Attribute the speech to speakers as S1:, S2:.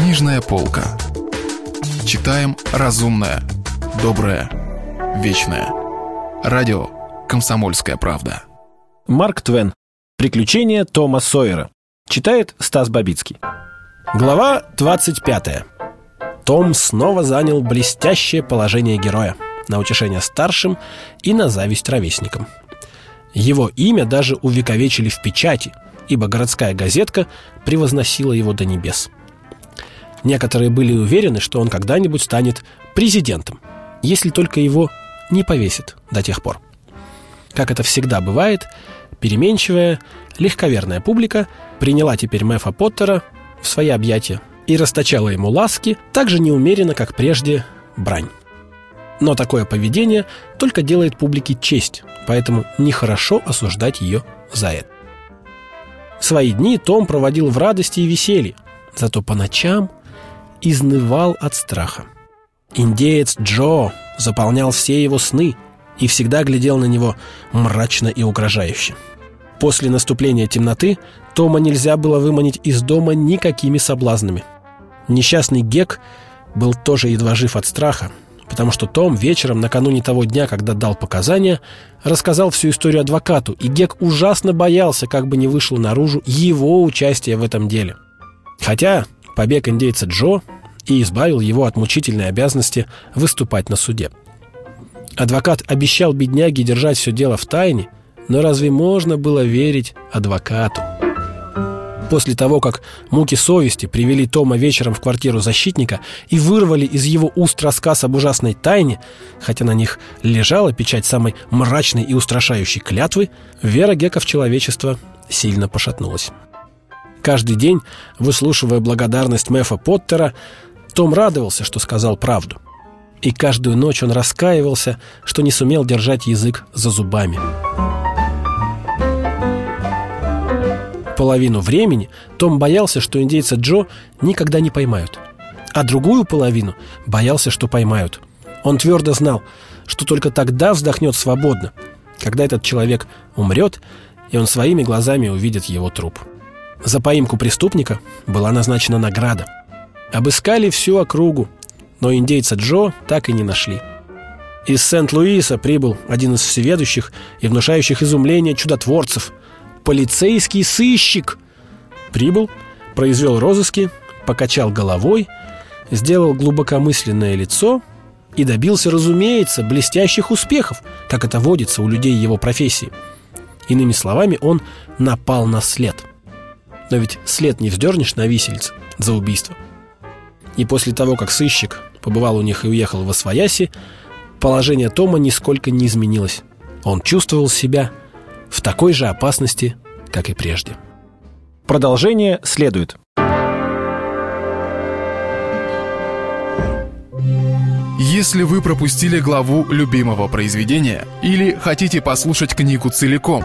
S1: Книжная полка. Читаем разумное, доброе, вечное. Радио «Комсомольская правда».
S2: Марк Твен. Приключения Тома Сойера. Читает Стас Бабицкий. Глава 25. Том снова занял блестящее положение героя на утешение старшим и на зависть ровесникам. Его имя даже увековечили в печати, ибо городская газетка превозносила его до небес. Некоторые были уверены, что он когда-нибудь станет президентом, если только его не повесит до тех пор. Как это всегда бывает, переменчивая, легковерная публика приняла теперь Мэфа Поттера в свои объятия и расточала ему ласки так же неумеренно, как прежде брань. Но такое поведение только делает публике честь, поэтому нехорошо осуждать ее за это. Свои дни Том проводил в радости и веселье, зато по ночам изнывал от страха. Индеец Джо заполнял все его сны и всегда глядел на него мрачно и угрожающе. После наступления темноты Тома нельзя было выманить из дома никакими соблазнами. Несчастный Гек был тоже едва жив от страха, потому что Том вечером, накануне того дня, когда дал показания, рассказал всю историю адвокату, и Гек ужасно боялся, как бы не вышло наружу его участие в этом деле. Хотя побег индейца Джо и избавил его от мучительной обязанности выступать на суде. Адвокат обещал бедняге держать все дело в тайне, но разве можно было верить адвокату? После того, как муки совести привели Тома вечером в квартиру защитника и вырвали из его уст рассказ об ужасной тайне, хотя на них лежала печать самой мрачной и устрашающей клятвы, вера Гека в человечество сильно пошатнулась. Каждый день, выслушивая благодарность Мэфа Поттера, том радовался, что сказал правду. И каждую ночь он раскаивался, что не сумел держать язык за зубами. Половину времени Том боялся, что индейца Джо никогда не поймают. А другую половину боялся, что поймают. Он твердо знал, что только тогда вздохнет свободно, когда этот человек умрет, и он своими глазами увидит его труп. За поимку преступника была назначена награда. Обыскали всю округу, но индейца Джо так и не нашли. Из Сент-Луиса прибыл один из всеведущих и внушающих изумление чудотворцев – полицейский сыщик. Прибыл, произвел розыски, покачал головой, сделал глубокомысленное лицо и добился, разумеется, блестящих успехов, как это водится у людей его профессии. Иными словами, он напал на след. Но ведь след не вздернешь на висельце за убийство. И после того, как сыщик побывал у них и уехал в Освояси, положение Тома нисколько не изменилось. Он чувствовал себя в такой же опасности, как и прежде. Продолжение следует.
S1: Если вы пропустили главу любимого произведения или хотите послушать книгу целиком,